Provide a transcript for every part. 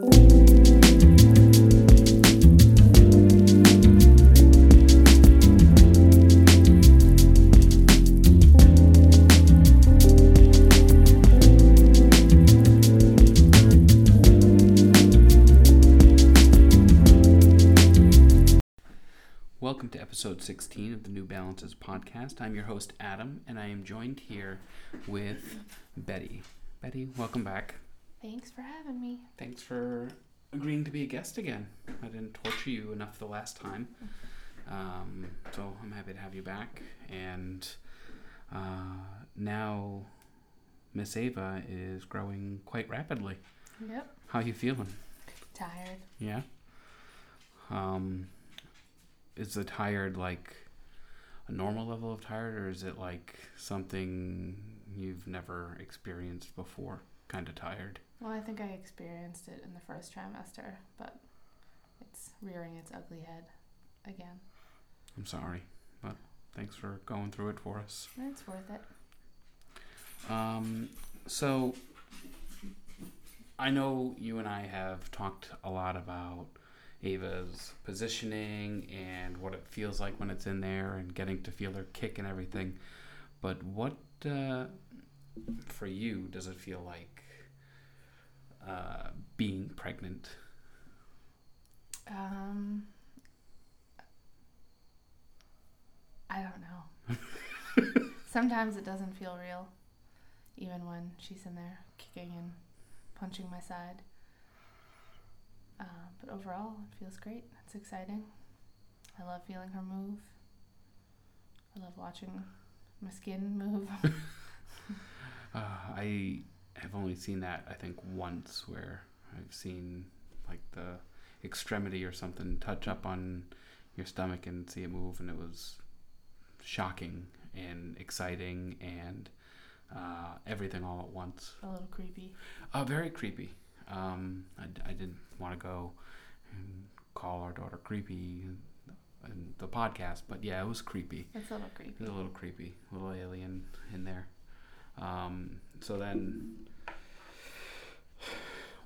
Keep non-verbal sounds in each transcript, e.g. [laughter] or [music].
Welcome to episode 16 of the New Balances podcast. I'm your host, Adam, and I am joined here with Betty. Betty, welcome back. Thanks for having me. Thanks for agreeing to be a guest again. I didn't torture you enough the last time. Um, so I'm happy to have you back. And uh, now Miss Ava is growing quite rapidly. Yep. How are you feeling? Tired. Yeah. Um, is the tired like a normal level of tired, or is it like something you've never experienced before? Kind of tired. Well, I think I experienced it in the first trimester, but it's rearing its ugly head again. I'm sorry, but thanks for going through it for us. It's worth it. Um, so I know you and I have talked a lot about Ava's positioning and what it feels like when it's in there and getting to feel her kick and everything. But what uh, for you does it feel like uh, being pregnant? Um, I don't know. [laughs] Sometimes it doesn't feel real, even when she's in there kicking and punching my side. Uh, but overall, it feels great. It's exciting. I love feeling her move. I love watching my skin move. [laughs] Uh, I have only seen that I think once where I've seen like the extremity or something touch up on your stomach and see it move, and it was shocking and exciting and uh, everything all at once. A little creepy. Uh, very creepy. Um, I, I didn't want to go and call our daughter creepy in, the podcast, but yeah, it was creepy. It's a little creepy. a little creepy, a little alien in there. Um, so then,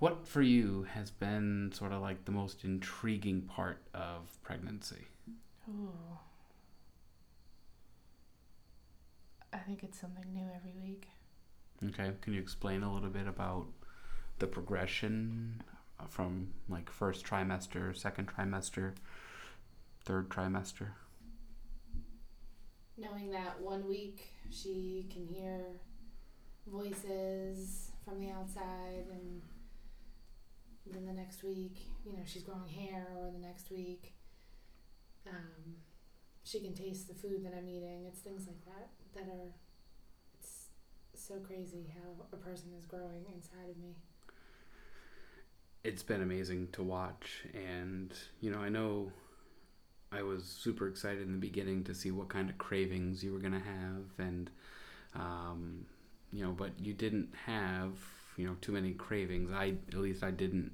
what for you has been sort of like the most intriguing part of pregnancy? Ooh. I think it's something new every week. Okay, can you explain a little bit about the progression from like first trimester, second trimester, third trimester? knowing that one week she can hear voices from the outside and then the next week you know she's growing hair or the next week um, she can taste the food that i'm eating. It's things like that that are it's so crazy how a person is growing inside of me. It's been amazing to watch and you know i know i was super excited in the beginning to see what kind of cravings you were to have and um, you know but you didn't have you know too many cravings. I at least i didn't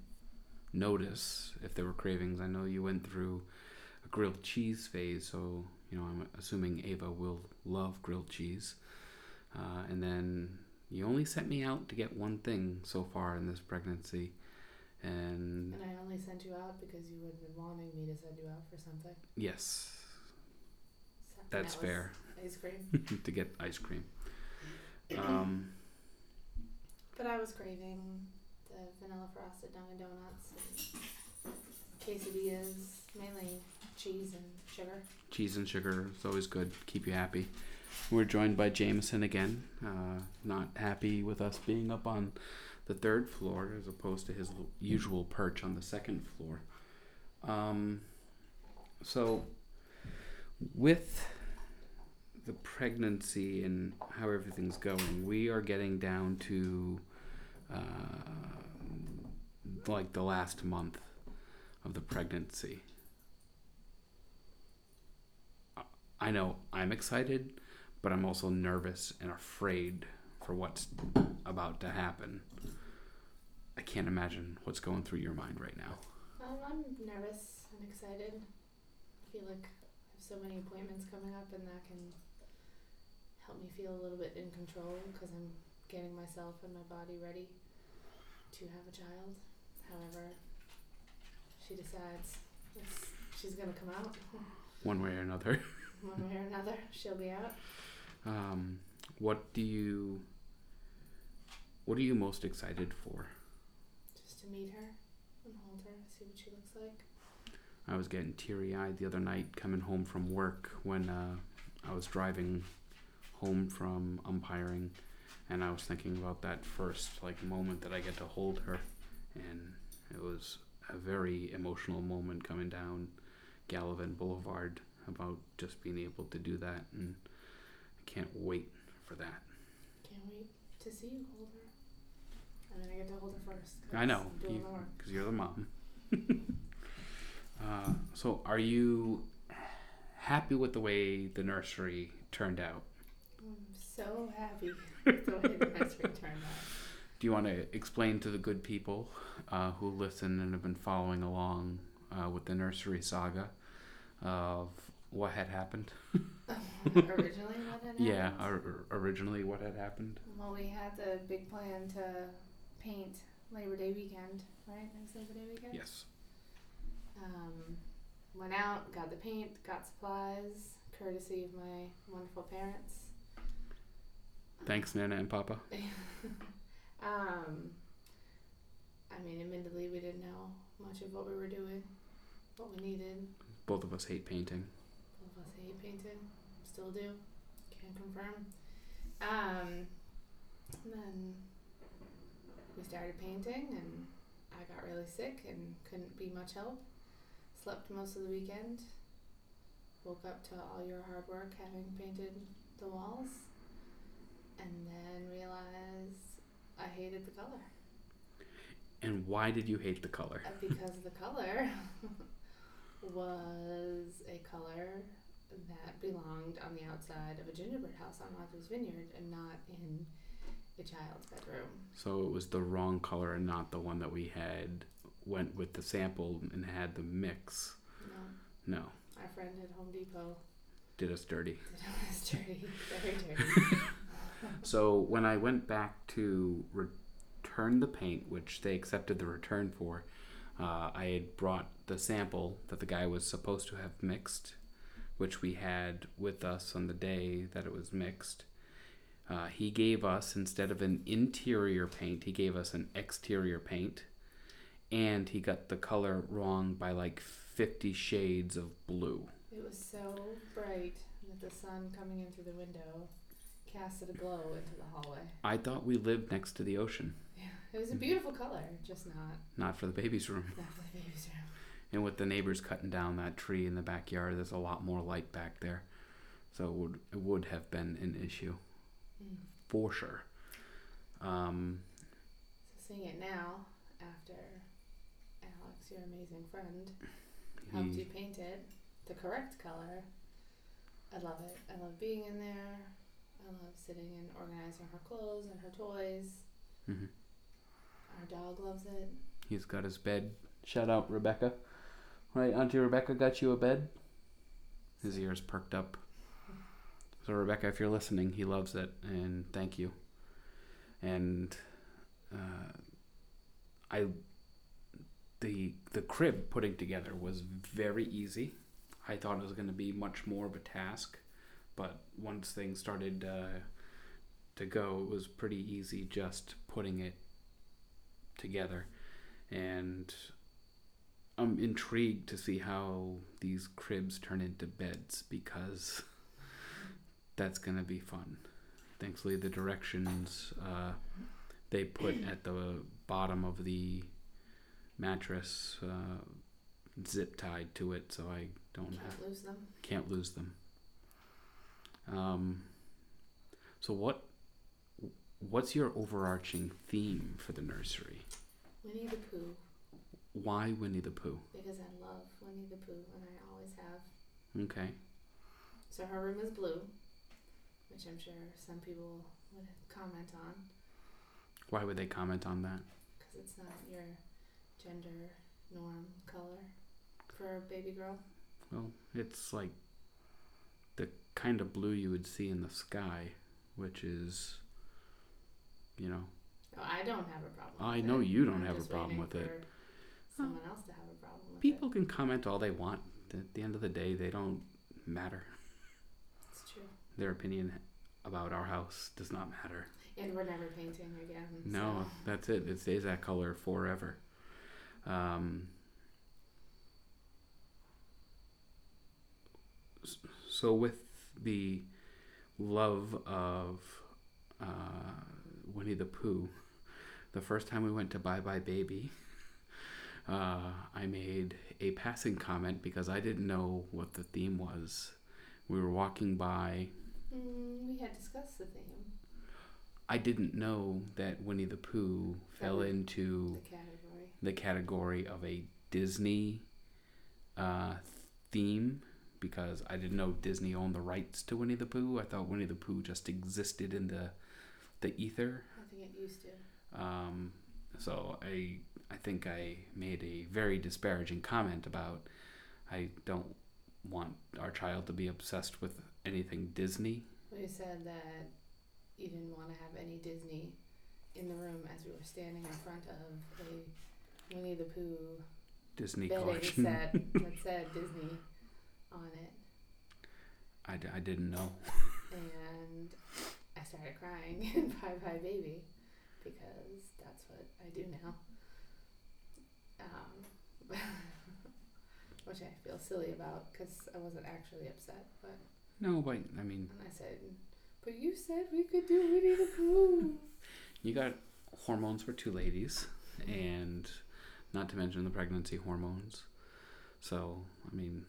notice if there were cravings. I know you went through a grilled cheese phase so you know i'm assuming ava will love grilled cheese. Uh, and then you only sent me out to get one thing so far in this pregnancy and and i only sent you out because you had been wanting me to send you out for something? Yes. So- that's that fair. ice cream? [laughs] To get ice cream. Um, But I was craving the vanilla frosted Dunkin' Donuts and quesadillas, mainly cheese and sugar. cheese and sugar is always good keep you happy we're joined by jameson again uh, not happy with us being up on the third floor as opposed to his usual perch on the second floor um, so with the pregnancy and how everything's going we are getting down to uh, like the last month of the pregnancy I know I'm excited, but I'm also nervous and afraid for what's about to happen. I can't imagine what's going through your mind right now. Um, I'm nervous and excited. I feel like I have so many appointments coming up, and that can help me feel a little bit in control because I'm getting myself and my body ready to have a child. however she decides she's gonna come out [laughs] One way or another. [laughs] one way or another. She'll be out. Um, what do you what are you most excited for? Just to meet her and hold her, see what she looks like. I was getting teary eyed the other night coming home from work when uh, I was driving home from umpiring, and I was thinking about that first like moment that I get to hold her, and it was a very emotional moment coming down Gallivan Boulevard about just being able to do that, and I can't wait for that. Can't wait to see you hold her. And then I get to hold her first. I know, doing you- because you're the mom. [laughs] uh, so, are you happy with the way the nursery turned out? So happy way the nursery turned out. Do you want to explain to the good people uh, who listen and have been following along uh, with the nursery saga of what had happened? [laughs] Originally, what had Yeah, happened? or, or originally what had happened. Well, we had the big plan to paint Labor Day weekend, right? Next Labor Day weekend. Yes. Um, went out, got the paint, got supplies, courtesy of my wonderful parents. Thanks, Nana and Papa. [laughs] Um, I mean, admittedly, we didn't know much of what we were doing, what we needed. Both of us hate painting. Both of us hate painting, still do. Can confirm. Um, and then we started painting, and I got really sick and couldn't be much help. Slept most of the weekend. Woke up to all your hard work having painted the walls, and then realized I hated the color. And why did you hate the color? Because the color [laughs] was a color that belonged on the outside of a gingerbread house on Martha's Vineyard and not in a child's bedroom. So it was the wrong color and not the one that we had went with the sample and had the mix. No, No, our friend at Home Depot did us dirty. did us [laughs] dirty, very dirty. [laughs] So when I went back to return the paint, which they accepted the return for, uh, I had brought the sample that the guy was supposed to have mixed, which we had with us on the day that it was mixed. Uh, he gave us instead of an interior paint, he gave us an exterior paint, and he got the color wrong by like fifty shades of blue. It was so bright that the sun coming in through the window casted a glow into the hallway. I thought we lived next to the ocean, Yeah, it was a beautiful color, just not not for the baby's room. not for the baby's room. And with the neighbors cutting down that tree in the backyard, there's a lot more light back there. So it would, it would have been an issue Mm. for sure. Um, So seeing it now, after Alex, your amazing friend, helped you paint it the correct color, I love it. I love being in there. I love sitting and organizing her clothes and her toys. mhm. Our dog loves it. he's got his bed. Shout out Rebecca. Right, Auntie Rebecca got you a bed. His ears perked up. So Rebecca, if you're listening, he loves it, and thank you. And uh, I, the the crib putting together was very easy. I thought it was going to be much more of a task, but once things started uh, to go, it was pretty easy just putting it together. And I'm intrigued to see how these cribs turn into beds because [laughs] that's going to be fun. Thankfully, the directions uh, they put [clears throat] at the bottom of the mattress uh, zip tied to it, so I don't Can't lose them. can't lose them. Um, so what what's your overarching theme for the nursery? Winnie the Pooh, Why Winnie the Pooh? because I love Winnie the Pooh and I always have. Okay. So her room is blue, which I'm sure some people would comment on Why would they comment on that? because it's not your gender norm color for a baby girl. Well, it's like the kind of blue you would see in the sky, which is, you know, Oh, I don't have a problem. I know it. you don't I'm have a problem with it. someone else to have a problem with People can comment all they want. At the end of the day, they don't matter. it. It's true. Their opinion about our house does not matter. And we're never painting again. No, so- that's it. It stays that color forever. Um, so, with the love of uh, Winnie the Pooh, the first time we went to buybuy BABY, uh, I made a passing comment because I didn't know what the theme was. We were walking by Mm, we had discussed the theme, I didn't know that Winnie the Pooh fell Fell into the category. the category of a Disney uh, theme because I didn't know Disney owned the rights to Winnie the Pooh. I thought Winnie the Pooh just existed in the the ether. I think it used to. Um, so I I think I made a very disparaging comment about I don't want our child to be obsessed with anything Disney. You said that you didn't want to have any Disney in the room as we were standing in front of a Winnie the Pooh Disney collection. set that said [laughs] Disney on it, I, d- I didn't know. and I started crying [laughs] in buybuy BABY because that's what I do now. Um, [laughs] which I feel silly about because I wasn't actually upset, but No, but I mean, and I said, "But you said we could do Winnie the Pooh." [laughs] you got hormones for two ladies, and not to mention the pregnancy hormones. So, I mean,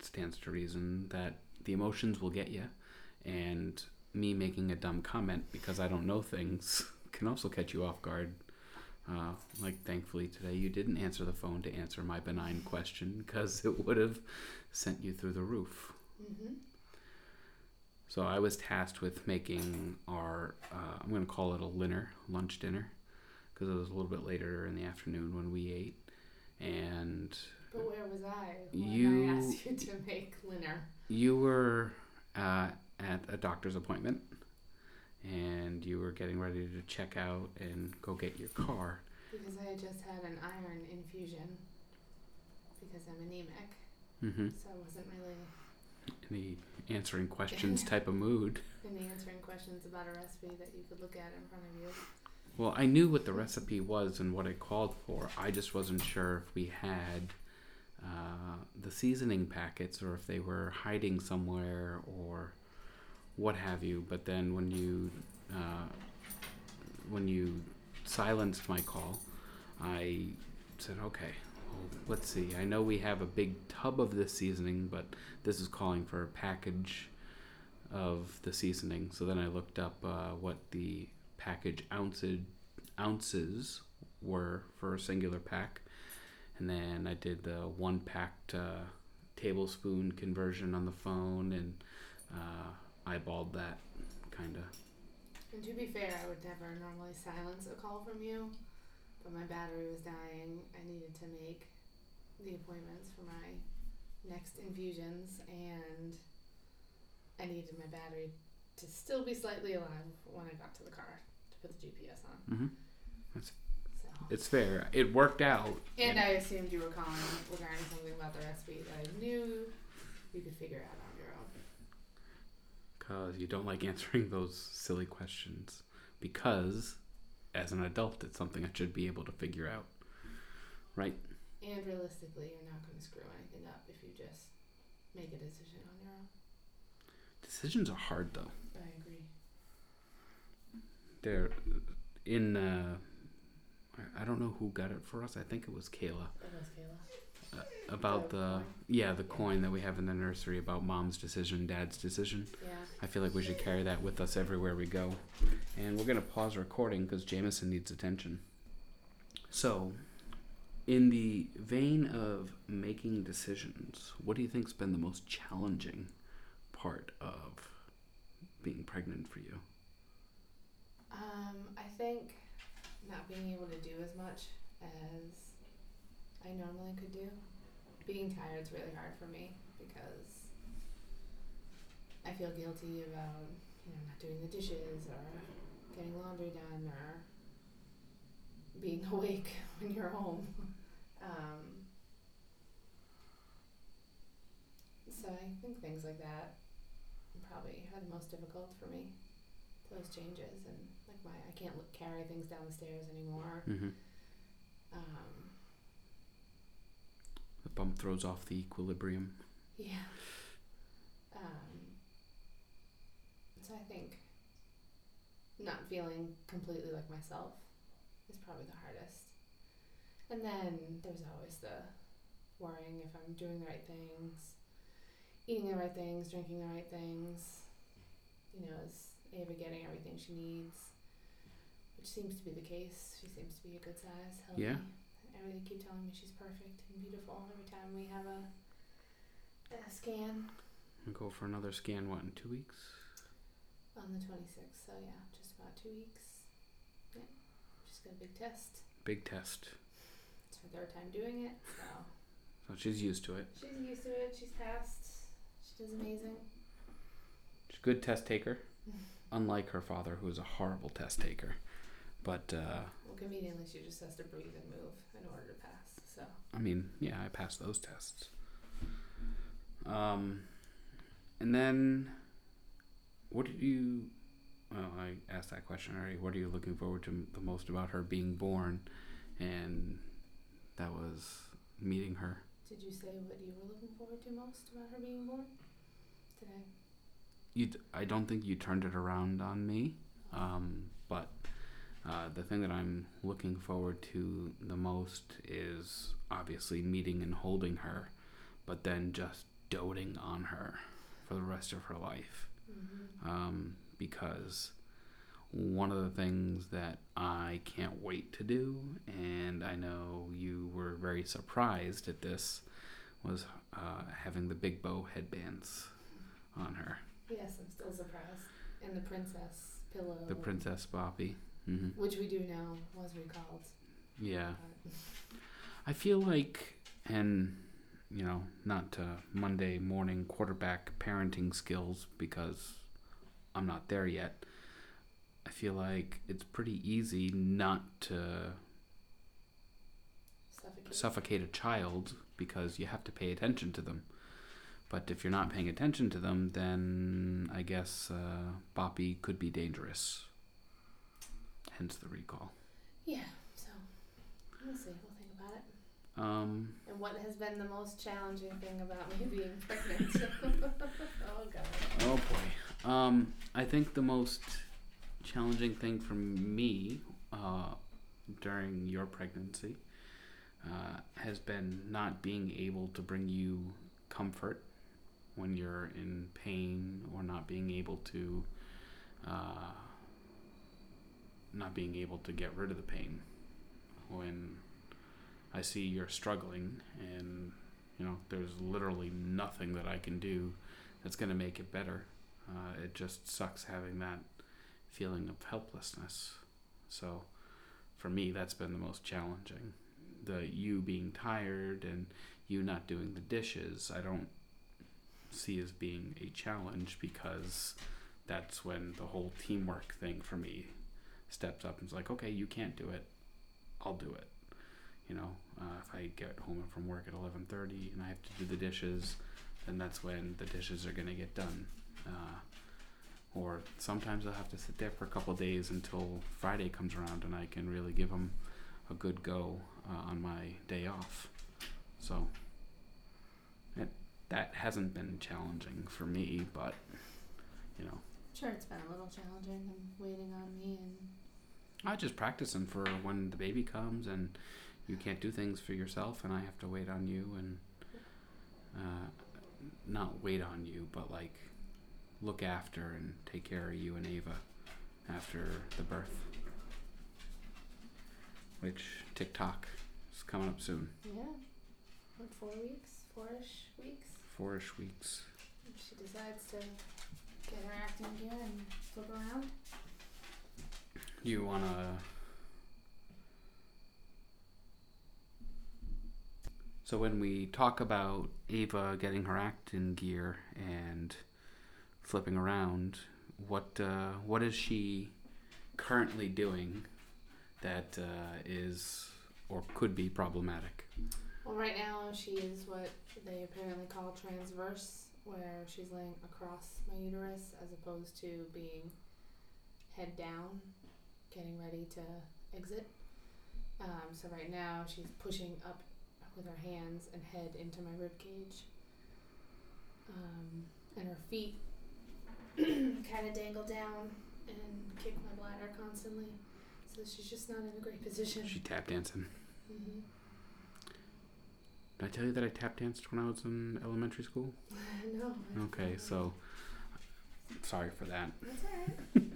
it stands to reason that the emotions will get you, and me making a dumb comment because I don't know things [laughs] can also catch you off guard. Uh, like, thankfully, today you didn't answer the phone to answer my benign question because it would have sent you through the roof. Mm-hmm. So I was tasked with making our, uh, I'm going to call it a dinner, lunch dinner, because it was a little bit later in the afternoon when we ate. And But where was I when You- I asked you to make Linner? you were uh, at a doctor's appointment, and you were getting ready to check out and go get your car. Because I had just had an iron infusion because I'm anemic, hmm so I wasn't really In the answering questions type of mood. [laughs] in the answering questions about a recipe that you could look at in front of you. Well, I knew what the recipe was and what it called for. I just wasn't sure if we had uh, the seasoning packets or if they were hiding somewhere or what have you. But then when you uh, when you silenced my call, I said, "Okay, well, let's see. I know we have a big tub of this seasoning, but this is calling for a package of the seasoning." So then I looked up uh, what the package ounces ounces were for a singular pack, and then I did the one packed uh, tablespoon conversion on the phone and uh, eyeballed that kind of. And to be fair, I would never normally silence a call from you, but my battery was dying. I needed to make the appointments for my next infusions, and I needed my battery to still be slightly alive when I got to the car to put the GPS on. hmm So. It's fair. It worked out. And I assumed you were calling regarding something about the recipe that I knew you could figure out on your own. Because you don't like answering those silly questions. Because, as an adult, it's something I should be able to figure out. Right? And realistically, you're not going to screw anything up if you just make a decision on your own. Decisions are hard, though. I agree. They're in. Uh, I- don't know who got it for us. I think it was Kayla. That was Kayla. About The the. Yeah, the Yeah. coin that we have in the nursery about mom's decision, dad's decision. Yeah. I feel like we should carry that with us everywhere we go. And we're going to pause recording because Jameson needs attention. So, in the vein of making decisions, what do you think's been the most challenging part of being pregnant for you? Um, I think not being able to do as much as I normally could do. Being tired is really hard for me because I feel guilty about, you know, not doing the dishes or getting laundry done or being [laughs] awake when you're home. Um, so I think things like that probably are the most difficult for me. Those changes and like my I can't look, carry things down the stairs anymore. Mm-hmm. Um, The bump throws off the equilibrium. yeah. Um, so I think not feeling completely like myself is probably the hardest. And then there's always the worrying if I'm doing the right things, eating the right things, drinking the right things. You know, is Ava getting everything she needs? Which seems to be the case. She seems to be a good size, healthy. Yeah. Everything keep telling me she's perfect and beautiful every time we have a, a scan We'll go for another scan. What in two weeks? on the 26th. So yeah, just about two weeks. Yeah, just got a big test. Big test. It's her third time doing it, so [laughs] So she's used to it. she's used to it. She's passed. She does amazing. She's a good test taker. Unlike her father, who is a horrible test taker. But uh, Well, conveniently, she just has to breathe and move in order to pass. So I mean, yeah, I passed those tests. Um, and then, what did you? Well, I asked that question already. What are you looking forward to the most about her being born? And that was meeting her. did you say what you were looking forward to most about her being born? Today. You, I don't think you turned it around on me. Um, but uh, the thing that I'm looking forward to the most is obviously meeting and holding her, but then just doting on her for the rest of her life. Mm-hmm. Um, because one of the things that I can't wait to do, and I know you were very surprised at this, was uh, having the big bow headbands on her. Yes, I'm still surprised. And the princess pillow. The Princess Boppy. hmm Which we do know was recalled. Yeah. But I feel like, and, you know, not to Monday morning quarterback parenting skills because I'm not there yet. I feel like it's pretty easy not to suffocate. suffocate a child because you have to pay attention to them. But if you're not paying attention to them, then I guess uh, Boppy could be dangerous. Hence the recall. yeah, so we'll see. We'll think about it. Um, And what has been the most challenging thing about me [laughs] being pregnant? [laughs] oh god. Oh boy. Um, I think the most challenging thing for me uh, during your pregnancy uh, has been not being able to bring you comfort when you're in pain or not being able to uh, not being able to get rid of the pain when I see you're struggling and you know there's literally nothing that I can do that's going to make it better. Uh, it just sucks having that feeling of helplessness. So, for me, that's been the most challenging. The you being tired and you not doing the dishes, I don't see as being a challenge because that's when the whole teamwork thing for me steps up and is like, okay, you can't do it, I'll do it. You know, uh, if I get home from work at eleven thirty and I have to do the dishes, then that's when the dishes are gonna get done. Uh, or sometimes I'll have to sit there for a couple days until Friday comes around and I can really give them a good go uh, on my day off. So that hasn't been challenging for me, but you know, Sure, it's been a little challenging and waiting on me and I just practicing for when the baby comes and you can't do things for yourself and I have to wait on you and uh, not wait on you, but like look after and take care of you and Ava after the birth. Which TikTok is coming up soon. yeah. What four weeks? Four-ish weeks? Four-ish weeks. If she decides to get her acting gear and flip around. You wanna So when we talk about Ava getting her act in gear and flipping around, what uh, what is she currently doing that uh, is or could be problematic. Well, right now she is what they apparently call transverse, where she's laying across my uterus as opposed to being head down, getting ready to exit. Um, so right now she's pushing up with her hands and head into my rib cage. Um, and her feet [clears throat] kind of dangle down and kick my bladder constantly. So she's just not in a great position. She tap dancing. hmm Did I tell you that I tap danced when I was in elementary school? [laughs] no. Okay, so sorry for that. That's alright.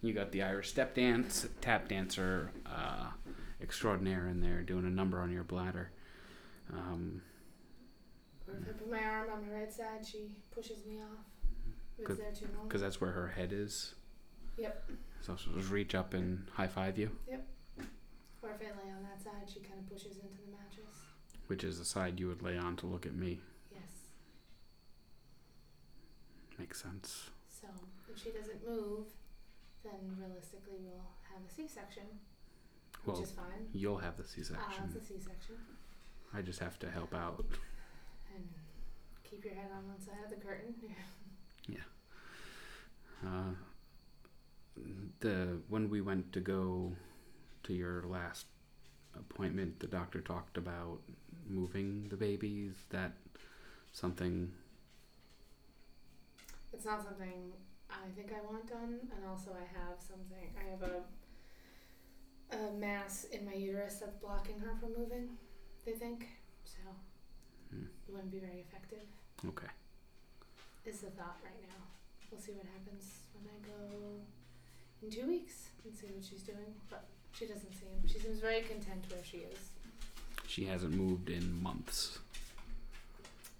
You got the Irish step dance, tap dancer uh, extraordinaire in there doing a number on your bladder. Um, Or if I put my arm on the right side, she pushes me off. If there too long. because that's where her head is. Yep. So she'll just reach up and high five you, Yep. Or if I lay on that side, she kind of pushes into the mattress. Which is the side you would lay on to look at me. Yes. Makes sense. So if she doesn't move, then realistically we'll have a C-section, which Well, is fine. you'll have the Ah, C-section. it's a C-section. I just have to help out. And keep your head on one side of the curtain. [laughs] Yeah. Uh, the when we went to go to your last appointment, the doctor talked about moving the babies. That something It's not something I think I want done, and also I have something. I have a a mass in my uterus that's blocking her from moving. They think so. Hmm. It wouldn't be very effective. okay. Is the thought right now. We'll see what happens when I go in two weeks and see what she's doing. But she doesn't seem. She seems very content where she is. She hasn't moved in months.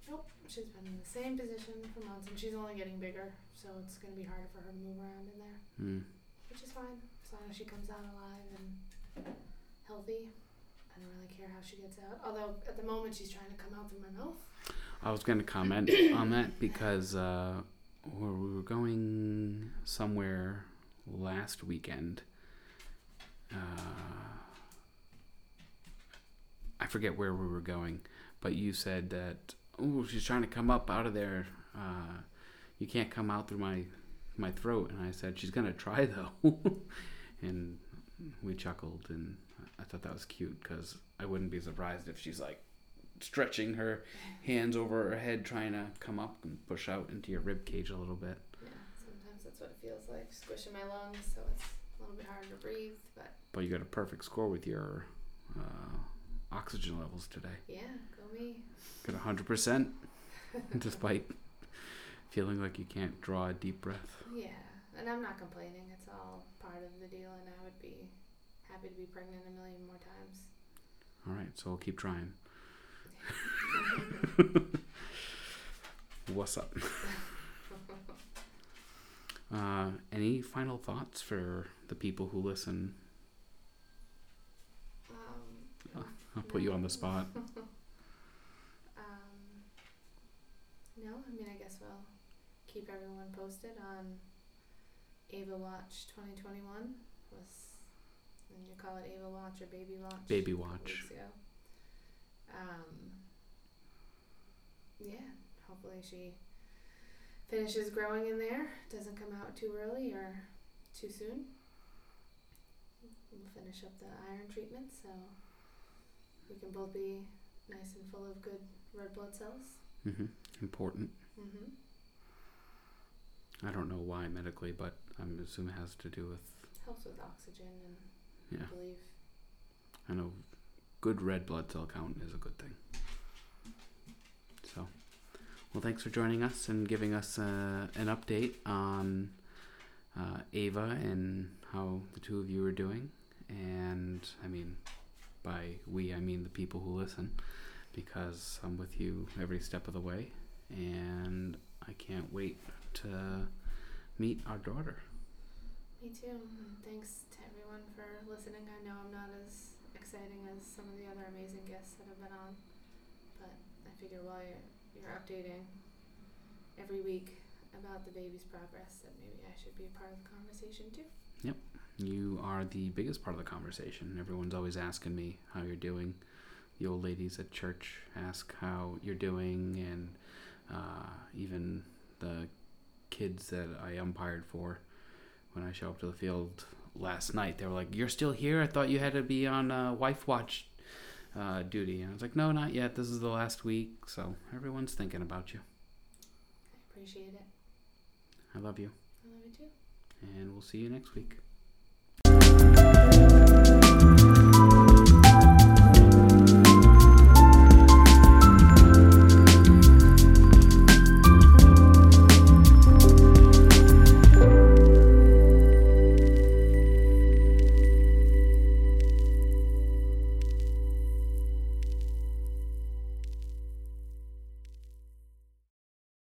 Nope, she's been in the same position for months, and she's only getting bigger, so it's gonna be harder for her to move around in there. Hmm. which is fine as long as she comes out alive and healthy. I don't really care how she gets out. Although at the moment she's trying to come out through my mouth. I was going to comment [coughs] on that because uh, where we were going somewhere last weekend. Uh, I forget where we were going, but you said that oh she's trying to come up out of there. Uh, you can't come out through my my throat, and I said she's gonna try [laughs] though, and we chuckled, and I thought that was cute because I wouldn't be surprised if she's like stretching her hands over her head trying to come up and push out into your rib cage a little bit. Yeah, sometimes that's what it feels like, squishing my lungs, so it's a little bit harder to breathe. But But you got a perfect score with your uh, oxygen levels today. yeah, go me. Got hundred percent, [laughs] despite feeling like you can't draw a deep breath. Yeah, and I'm not complaining. It's all part of the deal, and I would be happy to be pregnant a million more times. All right, so we'll keep trying. [laughs] What's up? [laughs] Uh, any final thoughts for the people who listen? Um, I'll put you on the spot. [laughs] Um, no, I mean, I guess we'll keep everyone posted on Ava Watch 2021 was, and you call it Ava Watch or Baby Watch? Baby watch. Um, yeah, hopefully she finishes growing in there, doesn't come out too early or too soon. We'll finish up the iron treatment so we can both be nice and full of good red blood cells. hmm Important. Mm-hmm. I don't know why medically, but I'm assuming it has to do with. Helps with oxygen and Yeah, I believe. I know. Good red blood cell count is a good thing. So, well, thanks for joining us and giving us uh, an update on uh, Ava and how the two of you are doing. And I mean, by we, I mean the people who listen, because I'm with you every step of the way, and I can't wait to meet our daughter. Me too. Thanks to everyone for listening. I know I'm not as exciting as some of the other amazing guests that have been on, but I figure while you're, you're updating every week about the baby's progress, that maybe I should be a part of the conversation too. You are the biggest part of the conversation. Everyone's always asking me how you're doing. The old ladies at church ask how you're doing, and uh, even the kids that I umpired for when I show up to the field last night, they were like, "You're still here? I thought you had to be on uh, wife watch uh, duty." And I was like, "No, not yet. This is the last week, so everyone's thinking about you. I appreciate it. I love you, I love you too. and we'll see you next week."